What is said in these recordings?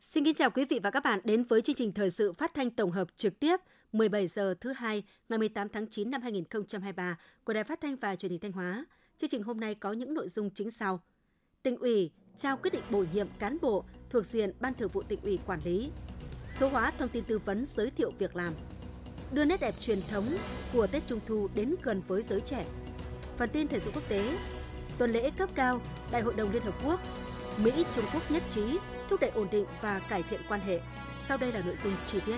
Xin kính chào quý vị và các bạn đến với chương trình thời sự phát thanh tổng hợp trực tiếp 17 giờ thứ hai, ngày 18 tháng 9 năm 2023 của Đài Phát thanh và Truyền hình Thanh Hóa. Chương trình hôm nay có những nội dung chính sau. Tỉnh ủy trao quyết định bổ nhiệm cán bộ thuộc diện Ban Thường vụ tỉnh ủy quản lý. Số hóa thông tin tư vấn giới thiệu việc làm. Đưa nét đẹp truyền thống của Tết Trung thu đến gần với giới trẻ. Phần tin thể dục quốc tế. Tuần lễ cấp cao Đại hội đồng Liên Hợp Quốc Mỹ Trung Quốc nhất trí thúc đẩy ổn định và cải thiện quan hệ. Sau đây là nội dung chi tiết.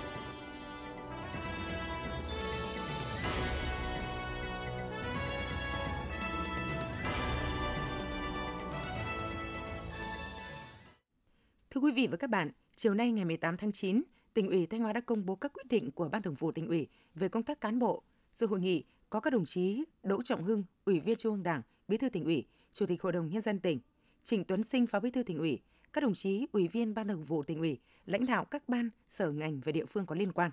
Thưa quý vị và các bạn, chiều nay ngày 18 tháng 9, tỉnh ủy Thanh Hóa đã công bố các quyết định của Ban Thường vụ tỉnh ủy về công tác cán bộ. Sự hội nghị có các đồng chí Đỗ Trọng Hưng, Ủy viên Trung ương Đảng, Bí thư tỉnh ủy, Chủ tịch Hội đồng nhân dân tỉnh, Trịnh Tuấn Sinh, Phó Bí thư tỉnh ủy, các đồng chí Ủy viên Ban Thường vụ tỉnh ủy, lãnh đạo các ban, sở ngành và địa phương có liên quan.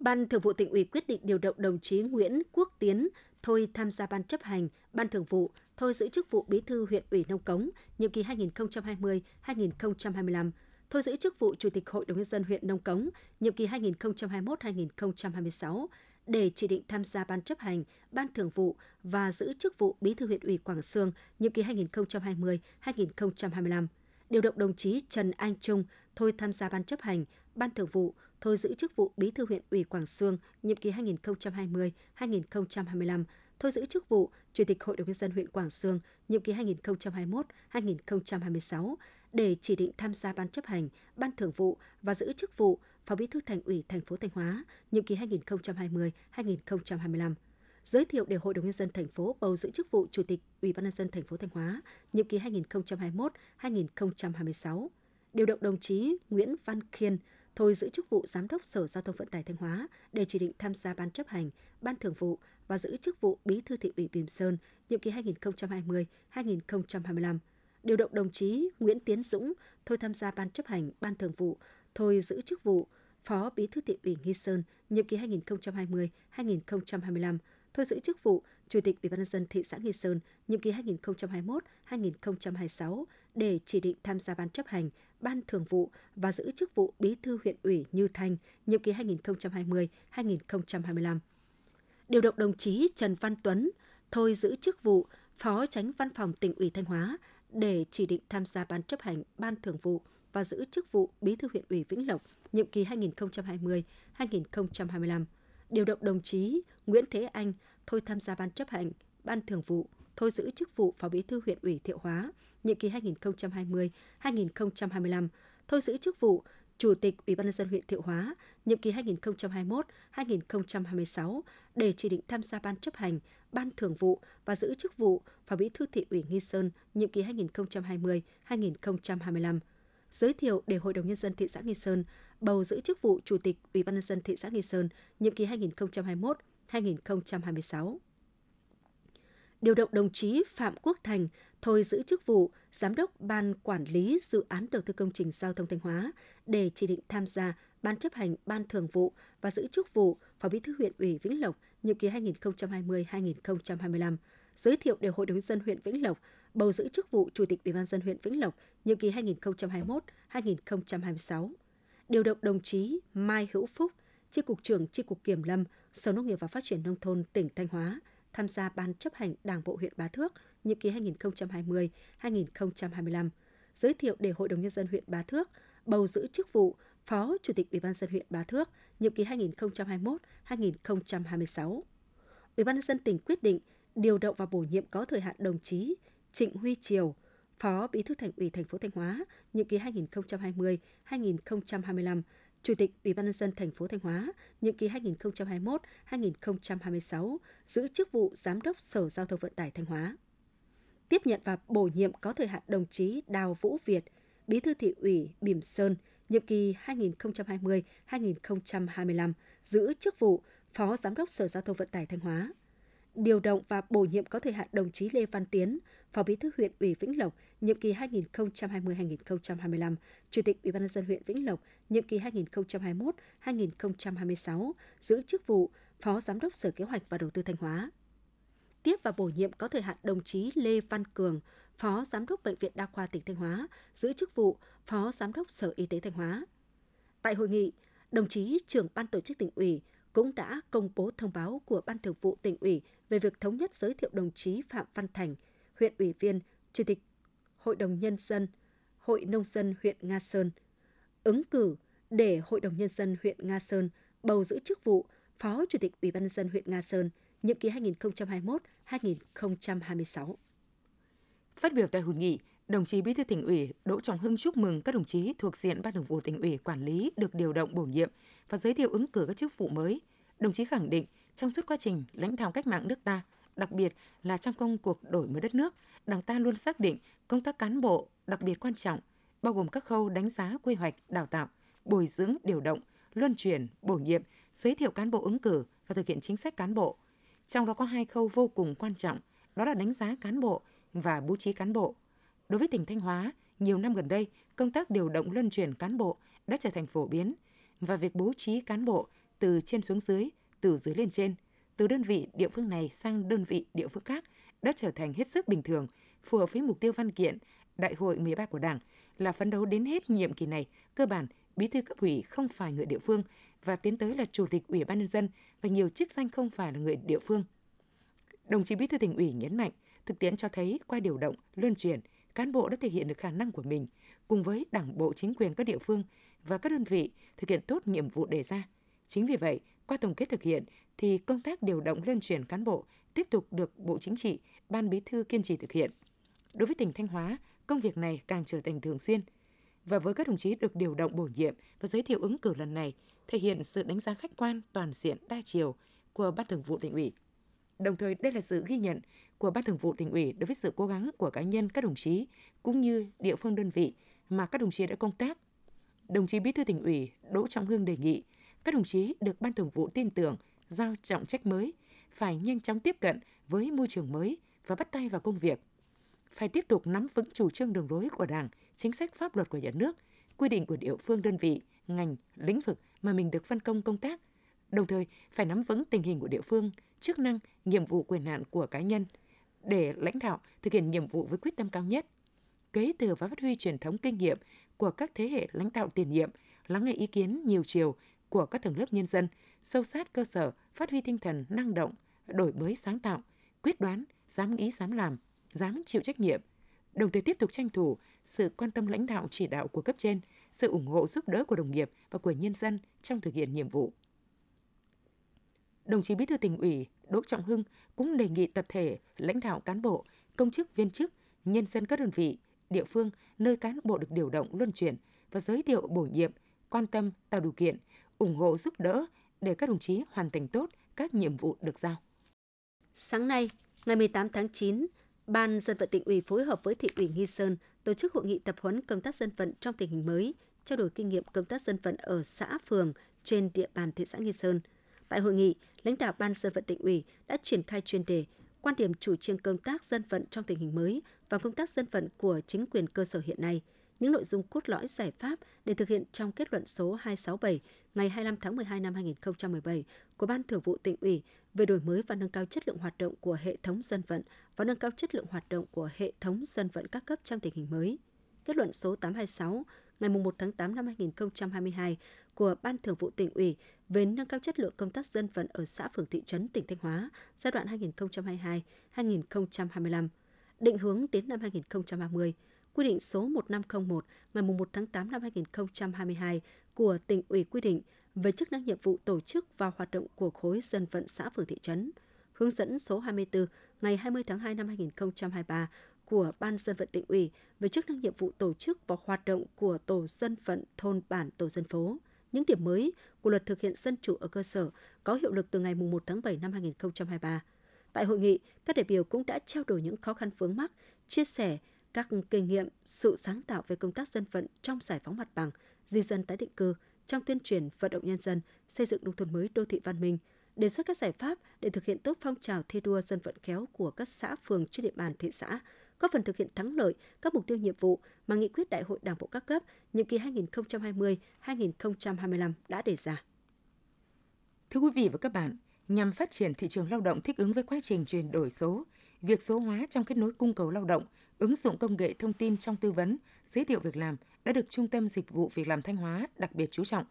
Ban Thường vụ tỉnh ủy quyết định điều động đồng chí Nguyễn Quốc Tiến thôi tham gia ban chấp hành, ban thường vụ, thôi giữ chức vụ bí thư huyện ủy Nông Cống, nhiệm kỳ 2020-2025, thôi giữ chức vụ chủ tịch Hội đồng nhân dân huyện Nông Cống, nhiệm kỳ 2021-2026 để chỉ định tham gia ban chấp hành, ban thường vụ và giữ chức vụ bí thư huyện ủy Quảng Sương, nhiệm kỳ 2020-2025 điều động đồng chí Trần Anh Trung thôi tham gia ban chấp hành, ban thường vụ, thôi giữ chức vụ bí thư huyện ủy Quảng Sương nhiệm kỳ 2020-2025, thôi giữ chức vụ Chủ tịch Hội đồng nhân dân huyện Quảng Sương nhiệm kỳ 2021-2026 để chỉ định tham gia ban chấp hành, ban thường vụ và giữ chức vụ Phó Bí thư Thành ủy thành phố Thanh Hóa nhiệm kỳ 2020-2025 giới thiệu để Hội đồng nhân dân thành phố bầu giữ chức vụ Chủ tịch Ủy ban nhân dân thành phố Thanh Hóa nhiệm kỳ 2021-2026. Điều động đồng chí Nguyễn Văn Khiên thôi giữ chức vụ Giám đốc Sở Giao thông Vận tải Thanh Hóa để chỉ định tham gia ban chấp hành, ban thường vụ và giữ chức vụ Bí thư thị ủy Bỉm Sơn nhiệm kỳ 2020-2025. Điều động đồng chí Nguyễn Tiến Dũng thôi tham gia ban chấp hành, ban thường vụ, thôi giữ chức vụ Phó Bí thư thị ủy Nghi Sơn nhiệm kỳ 2020-2025 thôi giữ chức vụ Chủ tịch Ủy ban nhân dân thị xã Nghi Sơn nhiệm kỳ 2021-2026 để chỉ định tham gia ban chấp hành, ban thường vụ và giữ chức vụ Bí thư huyện ủy Như Thanh nhiệm kỳ 2020-2025. Điều động đồng chí Trần Văn Tuấn thôi giữ chức vụ Phó Tránh Văn phòng tỉnh ủy Thanh Hóa để chỉ định tham gia ban chấp hành, ban thường vụ và giữ chức vụ Bí thư huyện ủy Vĩnh Lộc nhiệm kỳ 2020-2025 điều động đồng chí Nguyễn Thế Anh thôi tham gia ban chấp hành, ban thường vụ, thôi giữ chức vụ Phó Bí thư huyện ủy Thiệu Hóa, nhiệm kỳ 2020-2025, thôi giữ chức vụ Chủ tịch Ủy ban nhân dân huyện Thiệu Hóa, nhiệm kỳ 2021-2026 để chỉ định tham gia ban chấp hành, ban thường vụ và giữ chức vụ Phó Bí thư thị ủy Nghi Sơn, nhiệm kỳ 2020-2025 giới thiệu để Hội đồng nhân dân thị xã Nghi Sơn bầu giữ chức vụ Chủ tịch Ủy ban nhân dân thị xã Nghi Sơn nhiệm kỳ 2021-2026. Điều động đồng chí Phạm Quốc Thành thôi giữ chức vụ Giám đốc Ban Quản lý Dự án Đầu tư Công trình Giao thông Thanh Hóa để chỉ định tham gia Ban chấp hành Ban thường vụ và giữ chức vụ Phó Bí thư huyện ủy Vĩnh Lộc nhiệm kỳ 2020-2025 giới thiệu để Hội đồng dân huyện Vĩnh Lộc bầu giữ chức vụ Chủ tịch Ủy ban dân huyện Vĩnh Lộc nhiệm kỳ 2021-2026. Điều động đồng chí Mai Hữu Phúc, Chi cục trưởng Chi cục Kiểm lâm, Sở Nông nghiệp và Phát triển nông thôn tỉnh Thanh Hóa tham gia ban chấp hành Đảng bộ huyện Bá Thước nhiệm kỳ 2020-2025. Giới thiệu để Hội đồng nhân dân huyện Bá Thước bầu giữ chức vụ Phó Chủ tịch Ủy ban dân huyện Bá Thước nhiệm kỳ 2021-2026. Ủy ban nhân dân tỉnh quyết định điều động và bổ nhiệm có thời hạn đồng chí Trịnh Huy Triều, Phó Bí thư Thành ủy thành phố Thanh Hóa, nhiệm kỳ 2020-2025, Chủ tịch Ủy ban nhân dân thành phố Thanh Hóa, nhiệm kỳ 2021-2026, giữ chức vụ Giám đốc Sở Giao thông Vận tải Thanh Hóa. Tiếp nhận và bổ nhiệm có thời hạn đồng chí Đào Vũ Việt, Bí thư thị ủy Bỉm Sơn, nhiệm kỳ 2020-2025, giữ chức vụ Phó Giám đốc Sở Giao thông Vận tải Thanh Hóa điều động và bổ nhiệm có thời hạn đồng chí Lê Văn Tiến, Phó Bí thư huyện ủy Vĩnh Lộc, nhiệm kỳ 2020-2025, Chủ tịch Ủy ban nhân dân huyện Vĩnh Lộc, nhiệm kỳ 2021-2026, giữ chức vụ Phó Giám đốc Sở Kế hoạch và Đầu tư Thanh Hóa. Tiếp và bổ nhiệm có thời hạn đồng chí Lê Văn Cường, Phó Giám đốc Bệnh viện Đa khoa tỉnh Thanh Hóa, giữ chức vụ Phó Giám đốc Sở Y tế Thanh Hóa. Tại hội nghị, đồng chí trưởng ban tổ chức tỉnh ủy cũng đã công bố thông báo của Ban Thường vụ tỉnh ủy về việc thống nhất giới thiệu đồng chí Phạm Văn Thành, huyện ủy viên, Chủ tịch Hội đồng Nhân dân, Hội Nông dân huyện Nga Sơn, ứng cử để Hội đồng Nhân dân huyện Nga Sơn bầu giữ chức vụ Phó Chủ tịch Ủy ban nhân dân huyện Nga Sơn, nhiệm kỳ 2021-2026. Phát biểu tại hội nghị, đồng chí Bí thư tỉnh ủy Đỗ Trọng Hưng chúc mừng các đồng chí thuộc diện Ban Thường vụ tỉnh ủy quản lý được điều động bổ nhiệm và giới thiệu ứng cử các chức vụ mới. Đồng chí khẳng định trong suốt quá trình lãnh đạo cách mạng nước ta, đặc biệt là trong công cuộc đổi mới đất nước, Đảng ta luôn xác định công tác cán bộ đặc biệt quan trọng, bao gồm các khâu đánh giá quy hoạch, đào tạo, bồi dưỡng, điều động, luân chuyển, bổ nhiệm, giới thiệu cán bộ ứng cử và thực hiện chính sách cán bộ. Trong đó có hai khâu vô cùng quan trọng, đó là đánh giá cán bộ và bố trí cán bộ. Đối với tỉnh Thanh Hóa, nhiều năm gần đây, công tác điều động luân chuyển cán bộ đã trở thành phổ biến và việc bố trí cán bộ từ trên xuống dưới, từ dưới lên trên, từ đơn vị địa phương này sang đơn vị địa phương khác đã trở thành hết sức bình thường, phù hợp với mục tiêu văn kiện Đại hội 13 của Đảng là phấn đấu đến hết nhiệm kỳ này, cơ bản bí thư cấp ủy không phải người địa phương và tiến tới là chủ tịch ủy ban nhân dân và nhiều chức danh không phải là người địa phương. Đồng chí bí thư tỉnh ủy nhấn mạnh, thực tiễn cho thấy qua điều động, luân chuyển, cán bộ đã thể hiện được khả năng của mình cùng với đảng bộ chính quyền các địa phương và các đơn vị thực hiện tốt nhiệm vụ đề ra. Chính vì vậy, qua tổng kết thực hiện thì công tác điều động luân chuyển cán bộ tiếp tục được Bộ Chính trị, Ban Bí thư kiên trì thực hiện. Đối với tỉnh Thanh Hóa, công việc này càng trở thành thường xuyên. Và với các đồng chí được điều động bổ nhiệm và giới thiệu ứng cử lần này, thể hiện sự đánh giá khách quan toàn diện đa chiều của Ban Thường vụ tỉnh ủy. Đồng thời đây là sự ghi nhận của Ban Thường vụ tỉnh ủy đối với sự cố gắng của cá nhân các đồng chí cũng như địa phương đơn vị mà các đồng chí đã công tác. Đồng chí Bí thư tỉnh ủy Đỗ Trọng Hương đề nghị các đồng chí được Ban Thường vụ tin tưởng giao trọng trách mới phải nhanh chóng tiếp cận với môi trường mới và bắt tay vào công việc. Phải tiếp tục nắm vững chủ trương đường lối của Đảng, chính sách pháp luật của nhà nước, quy định của địa phương đơn vị, ngành, lĩnh vực mà mình được phân công công tác. Đồng thời, phải nắm vững tình hình của địa phương, chức năng, nhiệm vụ quyền hạn của cá nhân để lãnh đạo thực hiện nhiệm vụ với quyết tâm cao nhất. Kế thừa và phát huy truyền thống kinh nghiệm của các thế hệ lãnh đạo tiền nhiệm, lắng nghe ý kiến nhiều chiều của các tầng lớp nhân dân, sâu sát cơ sở, phát huy tinh thần năng động, đổi mới sáng tạo, quyết đoán, dám nghĩ dám làm, dám chịu trách nhiệm, đồng thời tiếp tục tranh thủ sự quan tâm lãnh đạo chỉ đạo của cấp trên, sự ủng hộ giúp đỡ của đồng nghiệp và của nhân dân trong thực hiện nhiệm vụ. Đồng chí Bí thư tỉnh ủy Đỗ Trọng Hưng cũng đề nghị tập thể, lãnh đạo cán bộ, công chức viên chức, nhân dân các đơn vị, địa phương nơi cán bộ được điều động luân chuyển và giới thiệu bổ nhiệm, quan tâm tạo điều kiện, ủng hộ giúp đỡ để các đồng chí hoàn thành tốt các nhiệm vụ được giao. Sáng nay, ngày 18 tháng 9, Ban dân vận tỉnh ủy phối hợp với thị ủy Nghi Sơn tổ chức hội nghị tập huấn công tác dân vận trong tình hình mới, trao đổi kinh nghiệm công tác dân vận ở xã phường trên địa bàn thị xã Nghi Sơn. Tại hội nghị, lãnh đạo Ban dân vận tỉnh ủy đã triển khai chuyên đề quan điểm chủ trương công tác dân vận trong tình hình mới và công tác dân vận của chính quyền cơ sở hiện nay, những nội dung cốt lõi giải pháp để thực hiện trong kết luận số 267 ngày 25 tháng 12 năm 2017 của Ban Thường vụ tỉnh ủy về đổi mới và nâng cao chất lượng hoạt động của hệ thống dân vận và nâng cao chất lượng hoạt động của hệ thống dân vận các cấp trong tình hình mới. Kết luận số 826 ngày 1 tháng 8 năm 2022 của Ban Thường vụ tỉnh ủy về nâng cao chất lượng công tác dân vận ở xã phường thị trấn tỉnh Thanh Hóa giai đoạn 2022-2025, định hướng đến năm 2030, quy định số 1501 ngày 1 tháng 8 năm 2022 của tỉnh ủy quy định về chức năng nhiệm vụ tổ chức và hoạt động của khối dân vận xã phường thị trấn, hướng dẫn số 24 ngày 20 tháng 2 năm 2023 của Ban dân vận tỉnh ủy về chức năng nhiệm vụ tổ chức và hoạt động của tổ dân vận thôn bản tổ dân phố, những điểm mới của luật thực hiện dân chủ ở cơ sở có hiệu lực từ ngày 1 tháng 7 năm 2023. Tại hội nghị, các đại biểu cũng đã trao đổi những khó khăn vướng mắc, chia sẻ các kinh nghiệm, sự sáng tạo về công tác dân vận trong giải phóng mặt bằng, di dân tái định cư, trong tuyên truyền vận động nhân dân xây dựng nông thôn mới đô thị văn minh, đề xuất các giải pháp để thực hiện tốt phong trào thi đua dân vận khéo của các xã phường trên địa bàn thị xã, góp phần thực hiện thắng lợi các mục tiêu nhiệm vụ mà nghị quyết Đại hội Đảng bộ các cấp nhiệm kỳ 2020-2025 đã đề ra. Thưa quý vị và các bạn, Nhằm phát triển thị trường lao động thích ứng với quá trình chuyển đổi số, việc số hóa trong kết nối cung cầu lao động, ứng dụng công nghệ thông tin trong tư vấn, giới thiệu việc làm đã được Trung tâm Dịch vụ Việc làm Thanh Hóa đặc biệt chú trọng.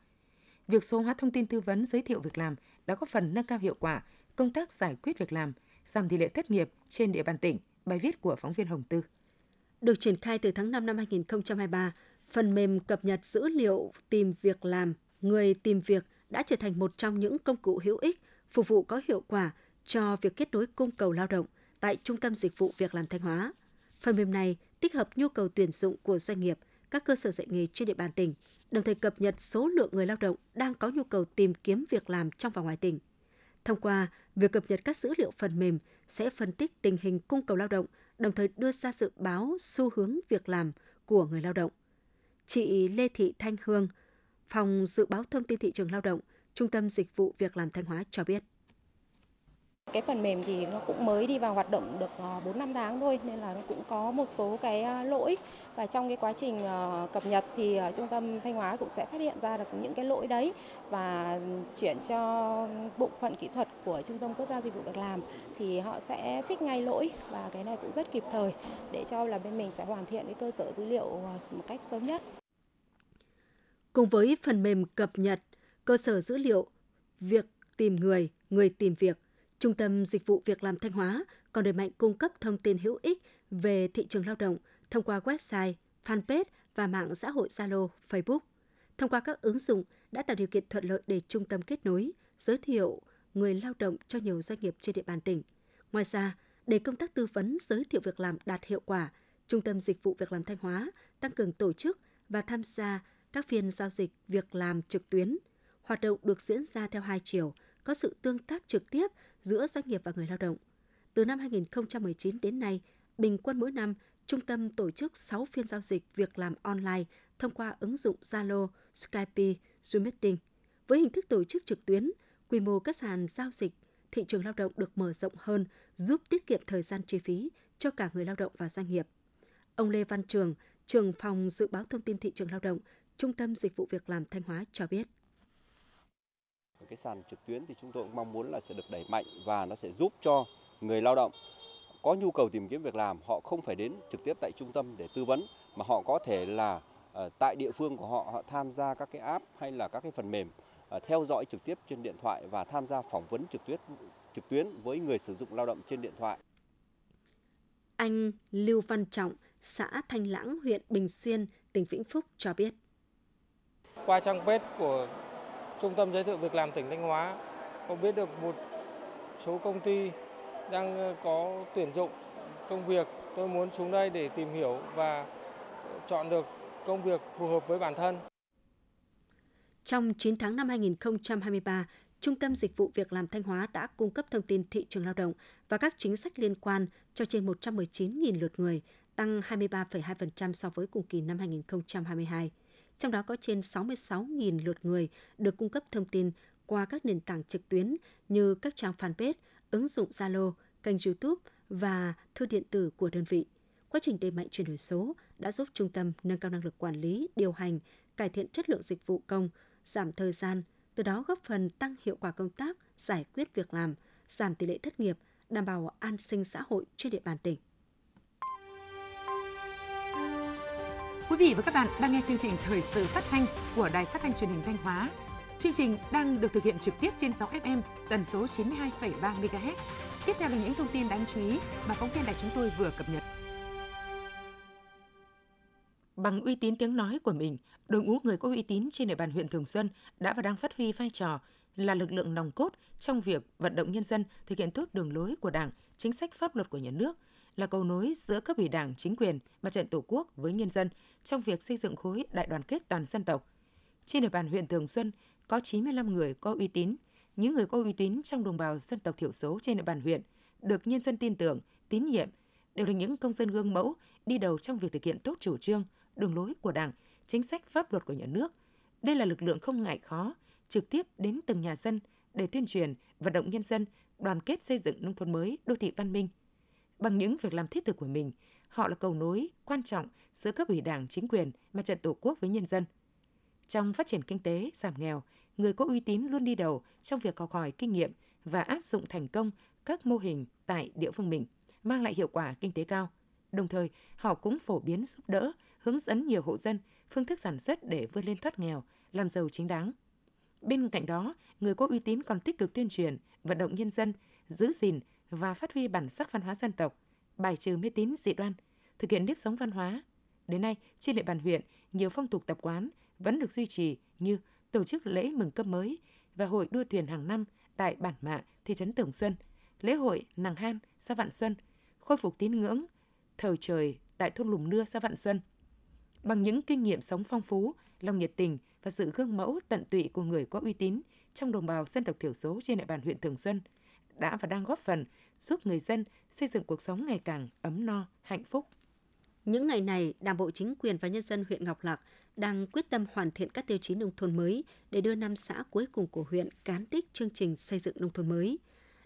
Việc số hóa thông tin tư vấn giới thiệu việc làm đã góp phần nâng cao hiệu quả công tác giải quyết việc làm, giảm tỷ lệ thất nghiệp trên địa bàn tỉnh. Bài viết của phóng viên Hồng Tư. Được triển khai từ tháng 5 năm 2023, phần mềm cập nhật dữ liệu tìm việc làm, người tìm việc đã trở thành một trong những công cụ hữu ích phục vụ có hiệu quả cho việc kết nối cung cầu lao động tại Trung tâm Dịch vụ Việc làm Thanh Hóa. Phần mềm này tích hợp nhu cầu tuyển dụng của doanh nghiệp, các cơ sở dạy nghề trên địa bàn tỉnh, đồng thời cập nhật số lượng người lao động đang có nhu cầu tìm kiếm việc làm trong và ngoài tỉnh. Thông qua việc cập nhật các dữ liệu phần mềm sẽ phân tích tình hình cung cầu lao động, đồng thời đưa ra dự báo xu hướng việc làm của người lao động. Chị Lê Thị Thanh Hương, Phòng Dự báo Thông tin Thị trường Lao động, Trung tâm Dịch vụ Việc làm Thanh Hóa cho biết. Cái phần mềm thì nó cũng mới đi vào hoạt động được ờ, 4 năm tháng thôi nên là nó cũng có một số cái ờ, lỗi và trong cái quá trình ờ, cập nhật thì trung tâm Thanh Hóa cũng sẽ phát hiện ra được những cái lỗi đấy và chuyển cho bộ phận kỹ thuật của Trung tâm Quốc gia Dịch vụ Việc làm thì họ sẽ fix ngay lỗi và cái này cũng rất kịp thời để cho là bên mình sẽ hoàn thiện cái cơ sở dữ liệu một cách sớm nhất. Cùng với phần mềm cập nhật cơ sở dữ liệu việc tìm người, người tìm việc Trung tâm Dịch vụ Việc làm Thanh Hóa còn đẩy mạnh cung cấp thông tin hữu ích về thị trường lao động thông qua website, fanpage và mạng xã hội Zalo, Facebook. Thông qua các ứng dụng đã tạo điều kiện thuận lợi để trung tâm kết nối, giới thiệu người lao động cho nhiều doanh nghiệp trên địa bàn tỉnh. Ngoài ra, để công tác tư vấn giới thiệu việc làm đạt hiệu quả, Trung tâm Dịch vụ Việc làm Thanh Hóa tăng cường tổ chức và tham gia các phiên giao dịch việc làm trực tuyến. Hoạt động được diễn ra theo hai chiều, có sự tương tác trực tiếp giữa doanh nghiệp và người lao động. Từ năm 2019 đến nay, bình quân mỗi năm, trung tâm tổ chức 6 phiên giao dịch việc làm online thông qua ứng dụng Zalo, Skype, Zoom Meeting. Với hình thức tổ chức trực tuyến, quy mô các sàn giao dịch, thị trường lao động được mở rộng hơn, giúp tiết kiệm thời gian chi phí cho cả người lao động và doanh nghiệp. Ông Lê Văn Trường, trưởng phòng dự báo thông tin thị trường lao động, Trung tâm Dịch vụ Việc làm Thanh Hóa cho biết cái sàn trực tuyến thì chúng tôi cũng mong muốn là sẽ được đẩy mạnh và nó sẽ giúp cho người lao động có nhu cầu tìm kiếm việc làm họ không phải đến trực tiếp tại trung tâm để tư vấn mà họ có thể là uh, tại địa phương của họ họ tham gia các cái app hay là các cái phần mềm uh, theo dõi trực tiếp trên điện thoại và tham gia phỏng vấn trực tuyến trực tuyến với người sử dụng lao động trên điện thoại. Anh Lưu Văn Trọng, xã Thanh Lãng, huyện Bình Xuyên, tỉnh Vĩnh Phúc cho biết. Qua trang web của Trung tâm giới thiệu việc làm tỉnh Thanh Hóa có biết được một số công ty đang ờ, có tuyển dụng công việc. Tôi muốn xuống đây để tìm hiểu và chọn được công việc phù hợp với bản thân. Trong 9 tháng năm 2023, Trung tâm Dịch vụ Việc làm Thanh Hóa đã cung cấp thông tin thị trường lao động và các chính sách liên quan cho trên 119.000 lượt người, tăng 23,2% so với cùng kỳ năm 2022 trong đó có trên 66.000 lượt người được cung cấp thông tin qua các nền tảng trực tuyến như các trang fanpage, ứng dụng Zalo, kênh YouTube và thư điện tử của đơn vị. Quá trình đẩy mạnh chuyển đổi số đã giúp trung tâm nâng cao năng lực quản lý, điều hành, cải thiện chất lượng dịch vụ công, giảm thời gian, từ đó góp phần tăng hiệu quả công tác, giải quyết việc làm, giảm tỷ lệ thất nghiệp, đảm bảo an sinh xã hội trên địa bàn tỉnh. Vị và các bạn đang nghe chương trình thời sự phát thanh của Đài Phát thanh Truyền hình Thanh Hóa. Chương trình đang được thực hiện trực tiếp trên 6 FM tần số 92,3 MHz. Tiếp theo là những thông tin đáng chú ý mà phóng viên đài chúng tôi vừa cập nhật. Bằng uy tín tiếng nói của mình, đội ngũ người có uy tín trên địa bàn huyện Thường Xuân đã và đang phát huy vai trò là lực lượng nòng cốt trong việc vận động nhân dân thực hiện tốt đường lối của Đảng, chính sách pháp luật của nhà nước, là cầu nối giữa cấp ủy Đảng, chính quyền, mặt trận Tổ quốc với nhân dân trong việc xây dựng khối đại đoàn kết toàn dân tộc. Trên địa bàn huyện Thường Xuân có 95 người có uy tín, những người có uy tín trong đồng bào dân tộc thiểu số trên địa bàn huyện được nhân dân tin tưởng, tín nhiệm, đều là những công dân gương mẫu đi đầu trong việc thực hiện tốt chủ trương, đường lối của Đảng, chính sách pháp luật của nhà nước. Đây là lực lượng không ngại khó, trực tiếp đến từng nhà dân để tuyên truyền, vận động nhân dân đoàn kết xây dựng nông thôn mới, đô thị văn minh. Bằng những việc làm thiết thực của mình, họ là cầu nối quan trọng giữa cấp ủy đảng, chính quyền, mặt trận tổ quốc với nhân dân. Trong phát triển kinh tế, giảm nghèo, người có uy tín luôn đi đầu trong việc học hỏi kinh nghiệm, và áp dụng thành công các mô hình tại địa phương mình, mang lại hiệu quả kinh tế cao. Đồng thời, họ cũng phổ biến giúp đỡ, hướng dẫn nhiều hộ dân phương thức sản xuất để vươn lên thoát nghèo, làm giàu chính đáng. Bên cạnh đó, người có uy tín còn tích cực tuyên truyền, vận động nhân dân giữ gìn và phát huy bản sắc văn hóa dân tộc, bài trừ mê tín dị đoan, thực hiện nếp sống văn hóa. Đến nay, trên địa bàn huyện, nhiều phong tục tập quán vẫn được duy trì như tổ chức lễ mừng cấp mới và hội đua thuyền hàng năm tại bản mạ, thị trấn Tưởng Xuân, lễ hội nàng han xã Vạn Xuân, khôi phục tín ngưỡng thờ trời tại thôn Lùng Nưa xã Vạn Xuân. Bằng những kinh nghiệm sống phong phú, lòng nhiệt tình và sự gương mẫu tận tụy của người có uy tín trong đồng bào dân tộc thiểu số trên địa bàn huyện Thường Xuân đã và đang góp phần giúp người dân xây dựng cuộc sống ngày càng ấm no, hạnh phúc. Những ngày này, Đảng bộ chính quyền và nhân dân huyện Ngọc Lặc đang quyết tâm hoàn thiện các tiêu chí nông thôn mới để đưa năm xã cuối cùng của huyện cán đích chương trình xây dựng nông thôn mới.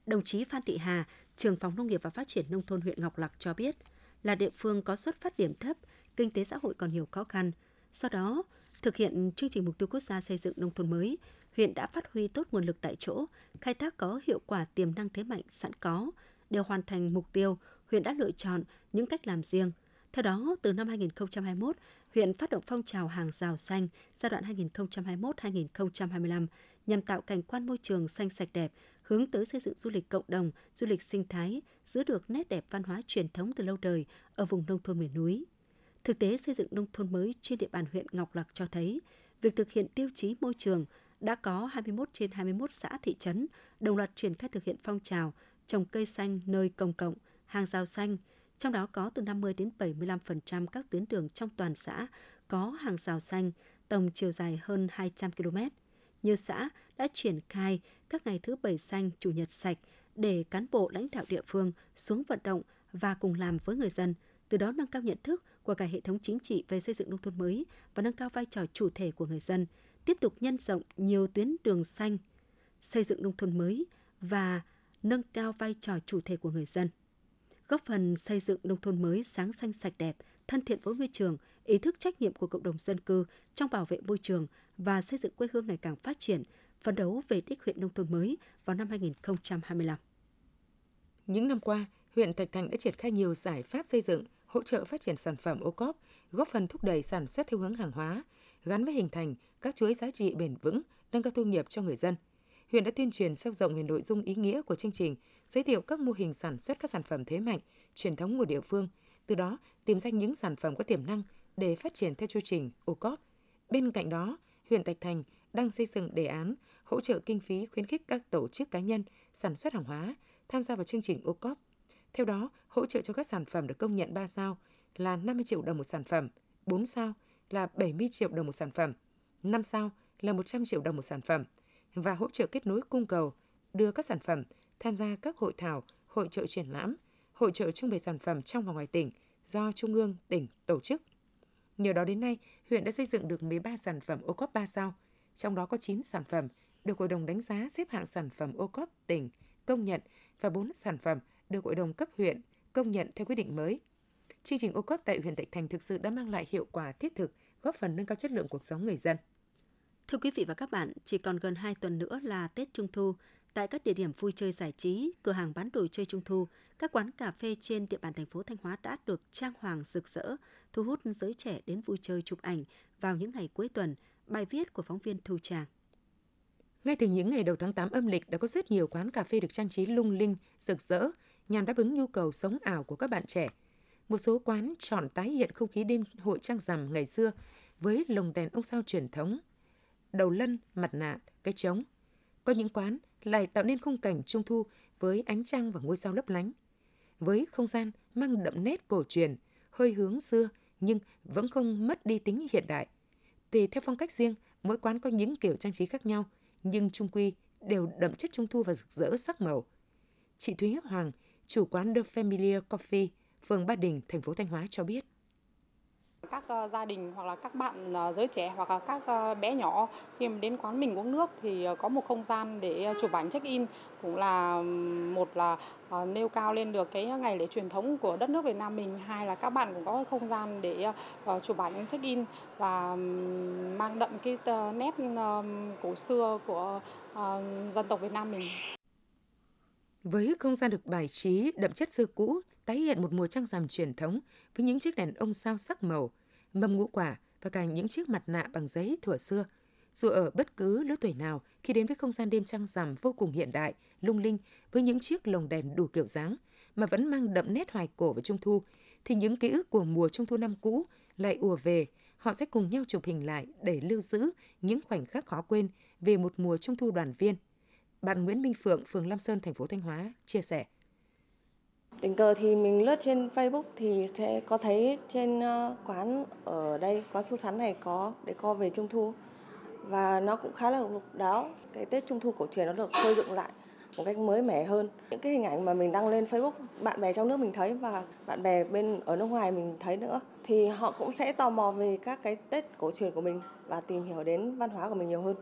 Đồng chí Phan Thị Hà, trưởng phòng nông nghiệp và phát triển nông thôn huyện Ngọc Lặc cho biết, là địa phương có xuất phát điểm thấp, kinh tế xã hội còn nhiều khó khăn. Sau đó, thực hiện chương trình mục tiêu quốc gia xây dựng nông thôn mới, huyện đã phát huy tốt nguồn lực tại chỗ, khai thác có hiệu quả tiềm năng thế mạnh sẵn có. Để hoàn thành mục tiêu, huyện đã lựa chọn những cách làm riêng. Theo đó, từ năm 2021, huyện phát động phong trào hàng rào xanh giai đoạn 2021-2025 nhằm tạo cảnh quan môi trường xanh sạch đẹp, hướng tới xây dựng du lịch cộng đồng, du lịch sinh thái, giữ được nét đẹp văn hóa truyền thống từ lâu đời ở vùng nông thôn miền núi. Thực tế xây dựng nông thôn mới trên địa bàn huyện Ngọc Lặc cho thấy, việc thực hiện tiêu chí môi trường đã có 21 trên 21 xã thị trấn đồng loạt triển khai thực hiện phong trào trồng cây xanh nơi công cộng, hàng rào xanh, trong đó có từ 50 đến 75% các tuyến đường trong toàn xã có hàng rào xanh, tổng chiều dài hơn 200 km. Nhiều xã đã triển khai các ngày thứ bảy xanh, chủ nhật sạch để cán bộ lãnh đạo địa phương xuống vận động và cùng làm với người dân, từ đó nâng cao nhận thức của cả hệ thống chính trị về xây dựng nông thôn mới và nâng cao vai trò chủ thể của người dân, tiếp tục nhân rộng nhiều tuyến đường xanh, xây dựng nông thôn mới và nâng cao vai trò chủ thể của người dân. Góp phần xây dựng nông thôn mới sáng xanh sạch đẹp, thân thiện với môi trường, ý thức trách nhiệm của cộng đồng dân cư trong bảo vệ môi trường và xây dựng quê hương ngày càng phát triển, phấn đấu về đích huyện nông thôn mới vào năm 2025. Những năm qua, huyện Thạch Thành đã triển khai nhiều giải pháp xây dựng, hỗ trợ phát triển sản phẩm ô cóp, góp phần thúc đẩy sản xuất theo hướng hàng hóa, gắn với hình thành các chuỗi giá trị bền vững, nâng cao thu nhập cho người dân. Huyện đã tuyên truyền sâu rộng về nội dung ý nghĩa của chương trình, giới thiệu các mô hình sản xuất các sản phẩm thế mạnh, truyền thống của địa phương, từ đó tìm ra những sản phẩm có tiềm năng để phát triển theo chương trình ô cóp. Bên cạnh đó, huyện Thạch Thành đang xây dựng đề án hỗ trợ kinh phí khuyến khích các tổ chức cá nhân sản xuất hàng hóa tham gia vào chương trình ô cóp. Theo đó, hỗ trợ cho các sản phẩm được công nhận 3 sao là 50 triệu đồng một sản phẩm, 4 sao là 70 triệu đồng một sản phẩm, 5 sao là 100 triệu đồng một sản phẩm và hỗ trợ kết nối cung cầu, đưa các sản phẩm tham gia các hội thảo, hội trợ triển lãm, hội trợ trưng bày sản phẩm trong và ngoài tỉnh do Trung ương, tỉnh tổ chức. Nhờ đó đến nay, huyện đã xây dựng được 13 sản phẩm ô cốp 3 sao, trong đó có 9 sản phẩm được Hội đồng đánh giá xếp hạng sản phẩm ô cốp tỉnh công nhận và 4 sản phẩm được Hội đồng cấp huyện công nhận theo quyết định mới. Chương trình ô cốp tại huyện Thạch Thành thực sự đã mang lại hiệu quả thiết thực, góp phần nâng cao chất lượng cuộc sống người dân. Thưa quý vị và các bạn, chỉ còn gần 2 tuần nữa là Tết Trung Thu. Tại các địa điểm vui chơi giải trí, cửa hàng bán đồ chơi Trung Thu, các quán cà phê trên địa bàn thành phố Thanh Hóa đã được trang hoàng rực rỡ, thu hút giới trẻ đến vui chơi chụp ảnh vào những ngày cuối tuần. Bài viết của phóng viên Thu Tràng. Ngay từ những ngày đầu tháng 8 âm lịch đã có rất nhiều quán cà phê được trang trí lung linh, rực rỡ, nhằm đáp ứng nhu cầu sống ảo của các bạn trẻ. Một số quán chọn tái hiện không khí đêm hội trăng rằm ngày xưa với lồng đèn ông sao truyền thống, đầu lân, mặt nạ, cái trống. Có những quán lại tạo nên khung cảnh trung thu với ánh trăng và ngôi sao lấp lánh. Với không gian mang đậm nét cổ truyền, hơi hướng xưa nhưng vẫn không mất đi tính hiện đại. Tùy theo phong cách riêng, mỗi quán có những kiểu trang trí khác nhau, nhưng trung quy đều đậm chất trung thu và rực rỡ sắc màu. Chị Thúy Hoàng, chủ quán The Familiar Coffee, phường Ba Đình, thành phố Thanh Hóa cho biết các uh, gia đình hoặc là các bạn uh, giới trẻ hoặc là các uh, bé nhỏ khi mà đến quán mình uống nước thì có một không gian để chụp ảnh check in cũng là một là nêu cao lên được cái ngày lễ truyền thống của đất nước Việt Nam mình hai là các bạn cũng có không gian để chụp ảnh check in và mang đậm cái nét cổ xưa của dân tộc Việt Nam mình. Với không gian được bài trí đậm chất xưa cũ, tái hiện một mùa trăng rằm truyền thống với những chiếc đèn ông sao sắc màu, mâm ngũ quả và cả những chiếc mặt nạ bằng giấy thuở xưa. Dù ở bất cứ lứa tuổi nào, khi đến với không gian đêm trăng rằm vô cùng hiện đại, lung linh với những chiếc lồng đèn đủ kiểu dáng mà vẫn mang đậm nét hoài cổ và trung thu, thì những ký ức của mùa trung thu năm cũ lại ùa về. Họ sẽ cùng nhau chụp hình lại để lưu giữ những khoảnh khắc khó quên về một mùa trung thu đoàn viên. Bạn Nguyễn Minh Phượng, phường Lam Sơn, thành phố Thanh Hóa chia sẻ. Tình cờ thì mình lướt trên Facebook thì sẽ có thấy trên ờ, quán ở đây, quán su sắn này có để co về Trung Thu. Và nó cũng khá là độc đáo. Cái Tết Trung Thu cổ truyền nó được khơi dựng lại một cách mới mẻ hơn. Những cái hình ảnh mà mình đăng lên Facebook, bạn bè trong nước mình thấy và bạn bè bên ở nước ngoài mình thấy nữa thì họ cũng sẽ tò mò về các cái Tết cổ truyền của mình và tìm hiểu đến văn hóa của mình nhiều hơn.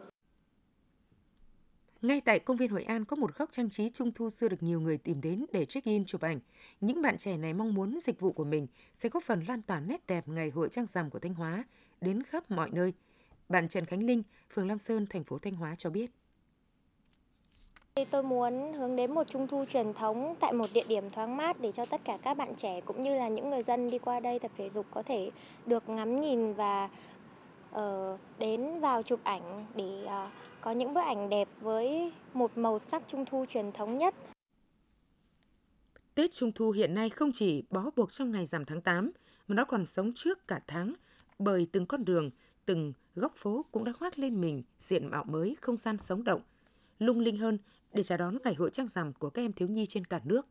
Ngay tại công viên Hội An có một góc trang trí trung thu xưa được nhiều người tìm đến để check-in chụp ảnh. Những bạn trẻ này mong muốn dịch vụ của mình sẽ góp phần lan tỏa nét đẹp ngày hội trang rằm của Thanh Hóa đến khắp mọi nơi. Bạn Trần Khánh Linh, phường Lam Sơn, thành phố Thanh Hóa cho biết. Tôi muốn hướng đến một trung thu truyền thống tại một địa điểm thoáng mát để cho tất cả các bạn trẻ cũng như là những người dân đi qua đây tập thể dục có thể được ngắm nhìn và uh, đến vào chụp ảnh để uh, có những bức ảnh đẹp với một màu sắc trung thu truyền thống nhất. Tết Trung thu hiện nay không chỉ bó buộc trong ngày rằm tháng 8 mà nó còn sống trước cả tháng bởi từng con đường, từng góc phố cũng đã khoác lên mình diện mạo mới, không gian sống động, lung linh hơn để chào đón ngày hội trăng rằm của các em thiếu nhi trên cả nước.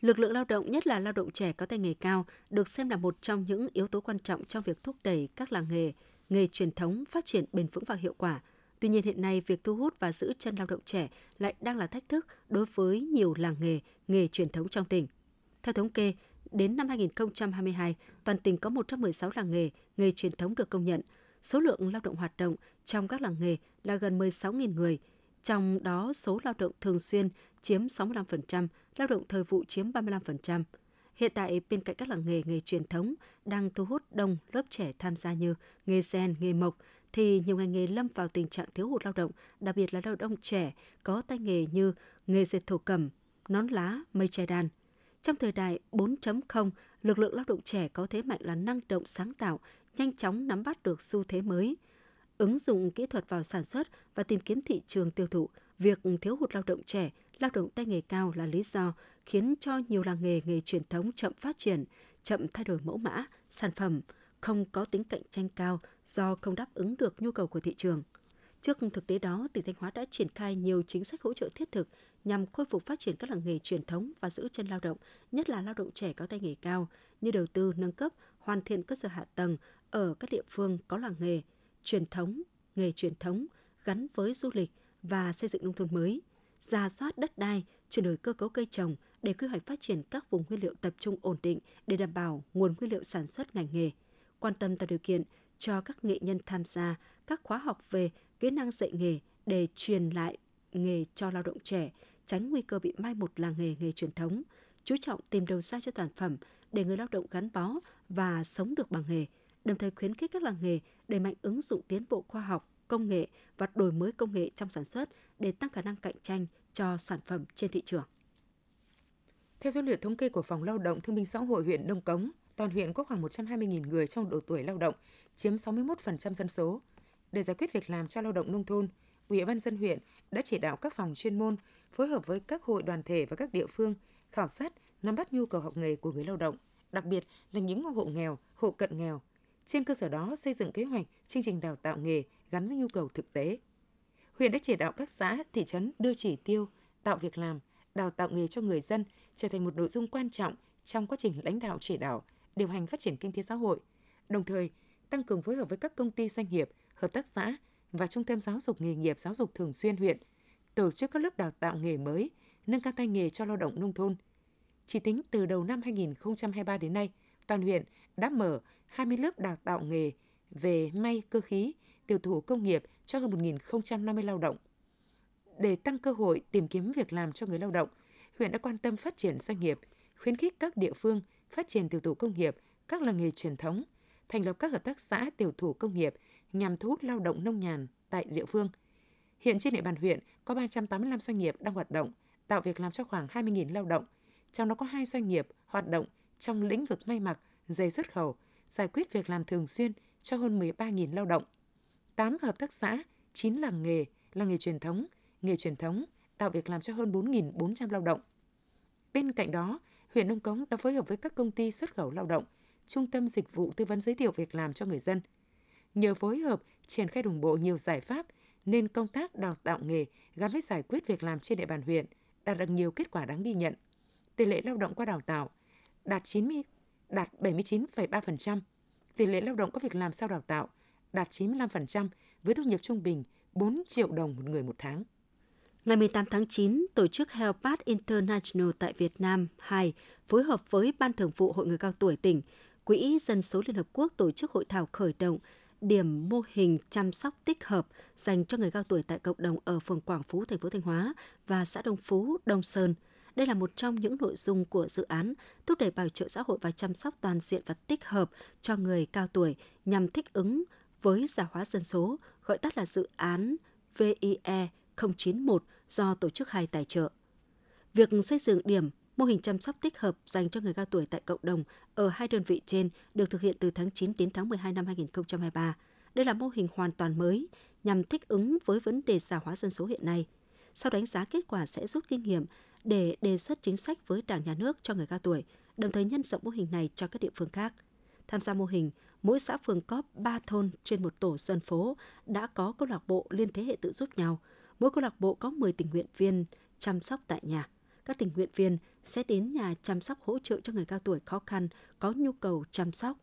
Lực lượng lao động, nhất là lao động trẻ có tay nghề cao, được xem là một trong những yếu tố quan trọng trong việc thúc đẩy các làng nghề, nghề truyền thống phát triển bền vững và hiệu quả. Tuy nhiên hiện nay việc thu hút và giữ chân lao động trẻ lại đang là thách thức đối với nhiều làng nghề, nghề truyền thống trong tỉnh. Theo thống kê, đến năm 2022, toàn tỉnh có 116 làng nghề, nghề truyền thống được công nhận. Số lượng lao động hoạt động trong các làng nghề là gần 16.000 người, trong đó số lao động thường xuyên chiếm 65%, lao động thời vụ chiếm 35%. Hiện tại, bên cạnh các làng nghề, nghề truyền thống đang thu hút đông lớp trẻ tham gia như nghề sen, nghề mộc, thì nhiều ngành nghề lâm vào tình trạng thiếu hụt lao động, đặc biệt là lao động trẻ có tay nghề như nghề dệt thổ cẩm, nón lá, mây che đan. Trong thời đại 4.0, lực lượng lao động trẻ có thế mạnh là năng động sáng tạo, nhanh chóng nắm bắt được xu thế mới, ứng dụng kỹ thuật vào sản xuất và tìm kiếm thị trường tiêu thụ. Việc thiếu hụt lao động trẻ, lao động tay nghề cao là lý do khiến cho nhiều làng nghề nghề truyền thống chậm phát triển, chậm thay đổi mẫu mã, sản phẩm, không có tính cạnh tranh cao do không đáp ứng được nhu cầu của thị trường. Trước thực tế đó, tỉnh Thanh Hóa đã triển khai nhiều chính sách hỗ trợ thiết thực nhằm khôi phục phát triển các làng nghề truyền thống và giữ chân lao động, nhất là lao động trẻ có tay nghề cao, như đầu tư nâng cấp, hoàn thiện cơ sở hạ tầng ở các địa phương có làng nghề, truyền thống, nghề truyền thống gắn với du lịch và xây dựng nông thôn mới, ra soát đất đai, chuyển đổi cơ cấu cây trồng để quy hoạch phát triển các vùng nguyên liệu tập trung ổn định để đảm bảo nguồn nguyên liệu sản xuất ngành nghề, quan tâm tạo điều kiện cho các nghệ nhân tham gia các khóa học về kỹ năng dạy nghề để truyền lại nghề cho lao động trẻ, tránh nguy cơ bị mai một làng nghề nghề truyền thống, chú trọng tìm đầu ra cho sản phẩm để người lao động gắn bó và sống được bằng nghề, đồng thời khuyến khích các làng nghề đẩy mạnh ứng dụng tiến bộ khoa học, công nghệ và đổi mới công nghệ trong sản xuất để tăng khả năng cạnh tranh cho sản phẩm trên thị trường. Theo số liệu thống kê của Phòng Lao động Thương binh Xã hội huyện Đông Cống, toàn huyện có khoảng 120.000 người trong độ tuổi lao động, chiếm 61% dân số. Để giải quyết việc làm cho lao động nông thôn, Ủy ban dân huyện đã chỉ đạo các phòng chuyên môn phối hợp với các hội đoàn thể và các địa phương khảo sát, nắm bắt nhu cầu học nghề của người lao động, đặc biệt là những hộ nghèo, hộ cận nghèo. Trên cơ sở đó xây dựng kế hoạch, chương trình đào tạo nghề gắn với nhu cầu thực tế. Huyện đã chỉ đạo các xã, thị trấn đưa chỉ tiêu, tạo việc làm, đào tạo nghề cho người dân trở thành một nội dung quan trọng trong quá trình lãnh đạo chỉ đạo, điều hành phát triển kinh tế xã hội, đồng thời tăng cường phối hợp với các công ty doanh nghiệp, hợp tác xã và trung tâm giáo dục nghề nghiệp giáo dục thường xuyên huyện, tổ chức các lớp đào tạo nghề mới, nâng cao tay nghề cho lao động nông thôn. Chỉ tính từ đầu năm 2023 đến nay, toàn huyện đã mở 20 lớp đào tạo nghề về may cơ khí, tiểu thủ công nghiệp cho hơn 1.050 lao động. Để tăng cơ hội tìm kiếm việc làm cho người lao động, huyện đã quan tâm phát triển doanh nghiệp, khuyến khích các địa phương phát triển tiểu thủ công nghiệp, các làng nghề truyền thống, thành lập các hợp tác xã tiểu thủ công nghiệp nhằm thu hút lao động nông nhàn tại địa phương. Hiện trên địa bàn huyện có 385 doanh nghiệp đang hoạt động, tạo việc làm cho khoảng 20.000 lao động, trong đó có hai doanh nghiệp hoạt động trong lĩnh vực may mặc, giày xuất khẩu, giải quyết việc làm thường xuyên cho hơn 13.000 lao động. 8 hợp tác xã, 9 làng nghề, làng nghề truyền thống, nghề truyền thống tạo việc làm cho hơn 4.400 lao động. Bên cạnh đó, huyện Nông Cống đã phối hợp với các công ty xuất khẩu lao động, trung tâm dịch vụ tư vấn giới thiệu việc làm cho người dân. Nhờ phối hợp, triển khai đồng bộ nhiều giải pháp nên công tác đào tạo nghề gắn với giải quyết việc làm trên địa bàn huyện đạt được nhiều kết quả đáng ghi nhận. Tỷ lệ lao động qua đào tạo đạt 90 đạt 79,3%. Tỷ lệ lao động có việc làm sau đào tạo đạt 95% với thu nhập trung bình 4 triệu đồng một người một tháng. Ngày 18 tháng 9, tổ chức Helpat International tại Việt Nam 2 phối hợp với Ban Thường vụ Hội người cao tuổi tỉnh, Quỹ Dân số Liên Hợp Quốc tổ chức hội thảo khởi động điểm mô hình chăm sóc tích hợp dành cho người cao tuổi tại cộng đồng ở phường Quảng Phú, thành phố Thanh Hóa và xã Đông Phú, Đông Sơn. Đây là một trong những nội dung của dự án thúc đẩy bảo trợ xã hội và chăm sóc toàn diện và tích hợp cho người cao tuổi nhằm thích ứng với già hóa dân số, gọi tắt là dự án VIE 091 do Tổ chức hai tài trợ. Việc xây dựng điểm mô hình chăm sóc tích hợp dành cho người cao tuổi tại cộng đồng ở hai đơn vị trên được thực hiện từ tháng 9 đến tháng 12 năm 2023. Đây là mô hình hoàn toàn mới nhằm thích ứng với vấn đề già hóa dân số hiện nay. Sau đánh giá kết quả sẽ rút kinh nghiệm để đề xuất chính sách với Đảng Nhà nước cho người cao tuổi, đồng thời nhân rộng mô hình này cho các địa phương khác. Tham gia mô hình, mỗi xã phường có 3 thôn trên một tổ dân phố đã có câu lạc bộ liên thế hệ tự giúp nhau. Mỗi câu lạc bộ có 10 tình nguyện viên chăm sóc tại nhà. Các tình nguyện viên sẽ đến nhà chăm sóc hỗ trợ cho người cao tuổi khó khăn có nhu cầu chăm sóc.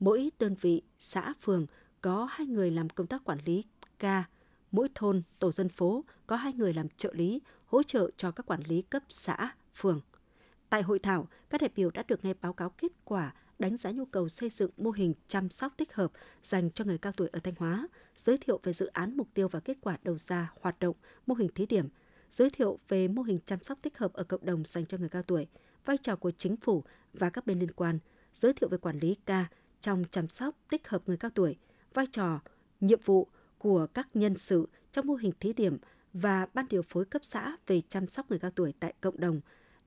Mỗi đơn vị, xã, phường có hai người làm công tác quản lý ca, mỗi thôn, tổ dân phố có hai người làm trợ lý, hỗ trợ cho các quản lý cấp xã, phường. Tại hội thảo, các đại biểu đã được nghe báo cáo kết quả đánh giá nhu cầu xây dựng mô hình chăm sóc tích hợp dành cho người cao tuổi ở Thanh Hóa, giới thiệu về dự án mục tiêu và kết quả đầu ra hoạt động, mô hình thí điểm, giới thiệu về mô hình chăm sóc tích hợp ở cộng đồng dành cho người cao tuổi, vai trò của chính phủ và các bên liên quan, giới thiệu về quản lý ca trong chăm sóc tích hợp người cao tuổi, vai trò, nhiệm vụ của các nhân sự trong mô hình thí điểm và ban điều phối cấp xã về chăm sóc người cao tuổi tại cộng đồng,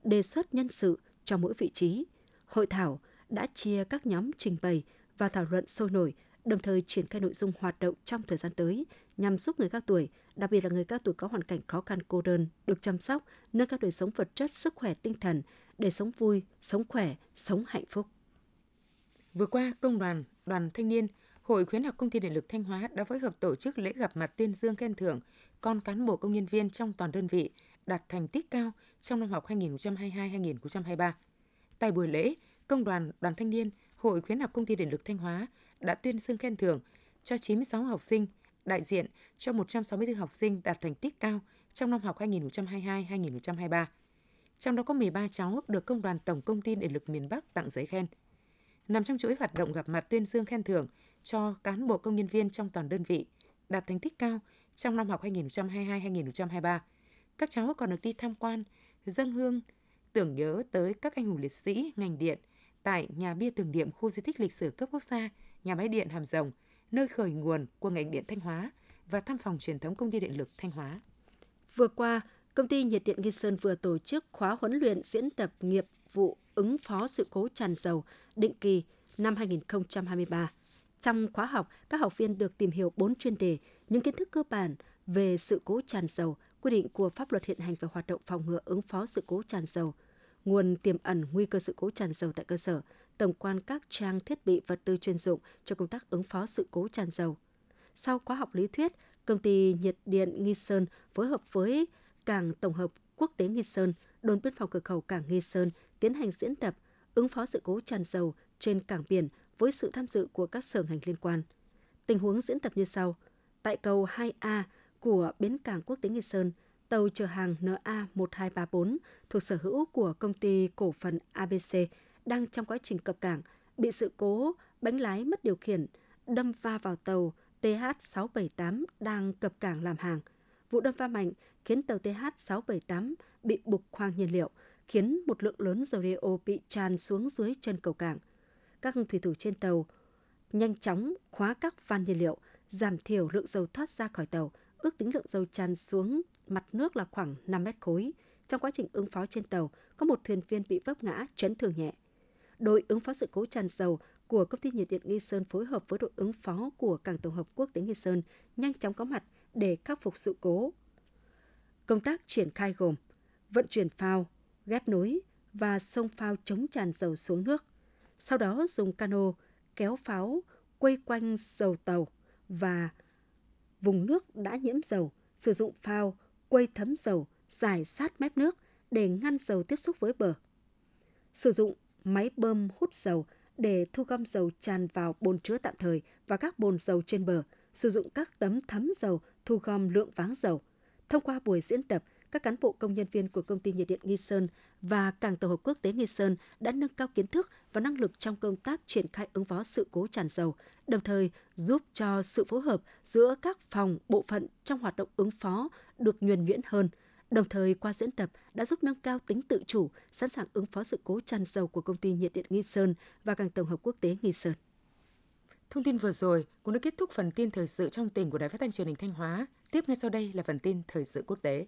đề xuất nhân sự cho mỗi vị trí. Hội thảo đã chia các nhóm trình bày và thảo luận sôi nổi, đồng thời triển khai nội dung hoạt động trong thời gian tới nhằm giúp người cao tuổi, đặc biệt là người cao tuổi có hoàn cảnh khó khăn cô đơn, được chăm sóc, nâng cao đời sống vật chất, sức khỏe tinh thần, để sống vui, sống khỏe, sống hạnh phúc. Vừa qua, Công đoàn, Đoàn Thanh niên, Hội khuyến học Công ty Điện lực Thanh Hóa đã phối hợp tổ chức lễ gặp mặt tuyên dương khen thưởng con cán bộ công nhân viên trong toàn đơn vị đạt thành tích cao trong năm học 2022-2023. Tại buổi lễ, Công đoàn, Đoàn Thanh niên, Hội khuyến học Công ty Điện lực Thanh Hóa đã tuyên dương khen thưởng cho 96 học sinh đại diện cho 164 học sinh đạt thành tích cao trong năm học 2022-2023. Trong đó có 13 cháu được Công đoàn Tổng Công ty Điện lực miền Bắc tặng giấy khen. Nằm trong chuỗi hoạt động gặp mặt tuyên dương khen thưởng cho cán bộ công nhân viên trong toàn đơn vị đạt thành tích cao trong năm học 2022-2023. Các cháu còn được đi tham quan, dâng hương, tưởng nhớ tới các anh hùng liệt sĩ ngành điện tại nhà bia tưởng niệm khu di tích lịch sử cấp quốc gia, nhà máy điện Hàm Rồng, nơi khởi nguồn của ngành điện Thanh Hóa và thăm phòng truyền thống công ty điện lực Thanh Hóa. Vừa qua, công ty nhiệt điện Nghi Sơn vừa tổ chức khóa huấn luyện diễn tập nghiệp vụ ứng phó sự cố tràn dầu định kỳ năm 2023. Trong khóa học, các học viên được tìm hiểu 4 chuyên đề, những kiến thức cơ bản về sự cố tràn dầu, quy định của pháp luật hiện hành về hoạt động phòng ngừa ứng phó sự cố tràn dầu, nguồn tiềm ẩn nguy cơ sự cố tràn dầu tại cơ sở, tổng quan các trang thiết bị vật tư chuyên dụng cho công tác ứng phó sự cố tràn dầu. Sau khóa học lý thuyết, công ty nhiệt điện Nghi Sơn phối hợp với Cảng Tổng hợp Quốc tế Nghi Sơn, đồn biên phòng cửa khẩu Cảng Nghi Sơn tiến hành diễn tập ứng phó sự cố tràn dầu trên cảng biển với sự tham dự của các sở ngành liên quan. Tình huống diễn tập như sau. Tại cầu 2A của bến cảng quốc tế Nghi Sơn, tàu chở hàng NA1234 thuộc sở hữu của công ty cổ phần ABC đang trong quá trình cập cảng bị sự cố bánh lái mất điều khiển đâm va vào tàu TH678 đang cập cảng làm hàng. Vụ đâm va mạnh khiến tàu TH678 bị bục khoang nhiên liệu, khiến một lượng lớn dầu đeo bị tràn xuống dưới chân cầu cảng. Các thủy thủ trên tàu nhanh chóng khóa các van nhiên liệu, giảm thiểu lượng dầu thoát ra khỏi tàu, ước tính lượng dầu tràn xuống mặt nước là khoảng 5 mét khối. trong quá trình ứng phó trên tàu, có một thuyền viên bị vấp ngã, chấn thương nhẹ. Đội ứng phó sự cố tràn dầu của công ty nhiệt điện Nghi Sơn phối hợp với đội ứng phó của cảng tổng hợp quốc tế Nghi Sơn nhanh chóng có mặt để khắc phục sự cố. Công tác triển khai gồm vận chuyển phao, ghép nối và sông phao chống tràn dầu xuống nước. Sau đó dùng cano kéo pháo quay quanh dầu tàu và vùng nước đã nhiễm dầu, sử dụng phao quây thấm dầu dài sát mép nước để ngăn dầu tiếp xúc với bờ. Sử dụng máy bơm hút dầu để thu gom dầu tràn vào bồn chứa tạm thời và các bồn dầu trên bờ, sử dụng các tấm thấm dầu thu gom lượng váng dầu. Thông qua buổi diễn tập, các cán bộ công nhân viên của công ty nhiệt điện Nghi Sơn và cảng tàu hợp quốc tế Nghi Sơn đã nâng cao kiến thức và năng lực trong công tác triển khai ứng phó sự cố tràn dầu, đồng thời giúp cho sự phối hợp giữa các phòng, bộ phận trong hoạt động ứng phó được nhuần nhuyễn hơn. Đồng thời qua diễn tập đã giúp nâng cao tính tự chủ, sẵn sàng ứng phó sự cố tràn dầu của công ty nhiệt điện Nghi Sơn và cảng tổng hợp quốc tế Nghi Sơn. Thông tin vừa rồi cũng đã kết thúc phần tin thời sự trong tỉnh của Đài Phát thanh Truyền hình Thanh Hóa. Tiếp ngay sau đây là phần tin thời sự quốc tế.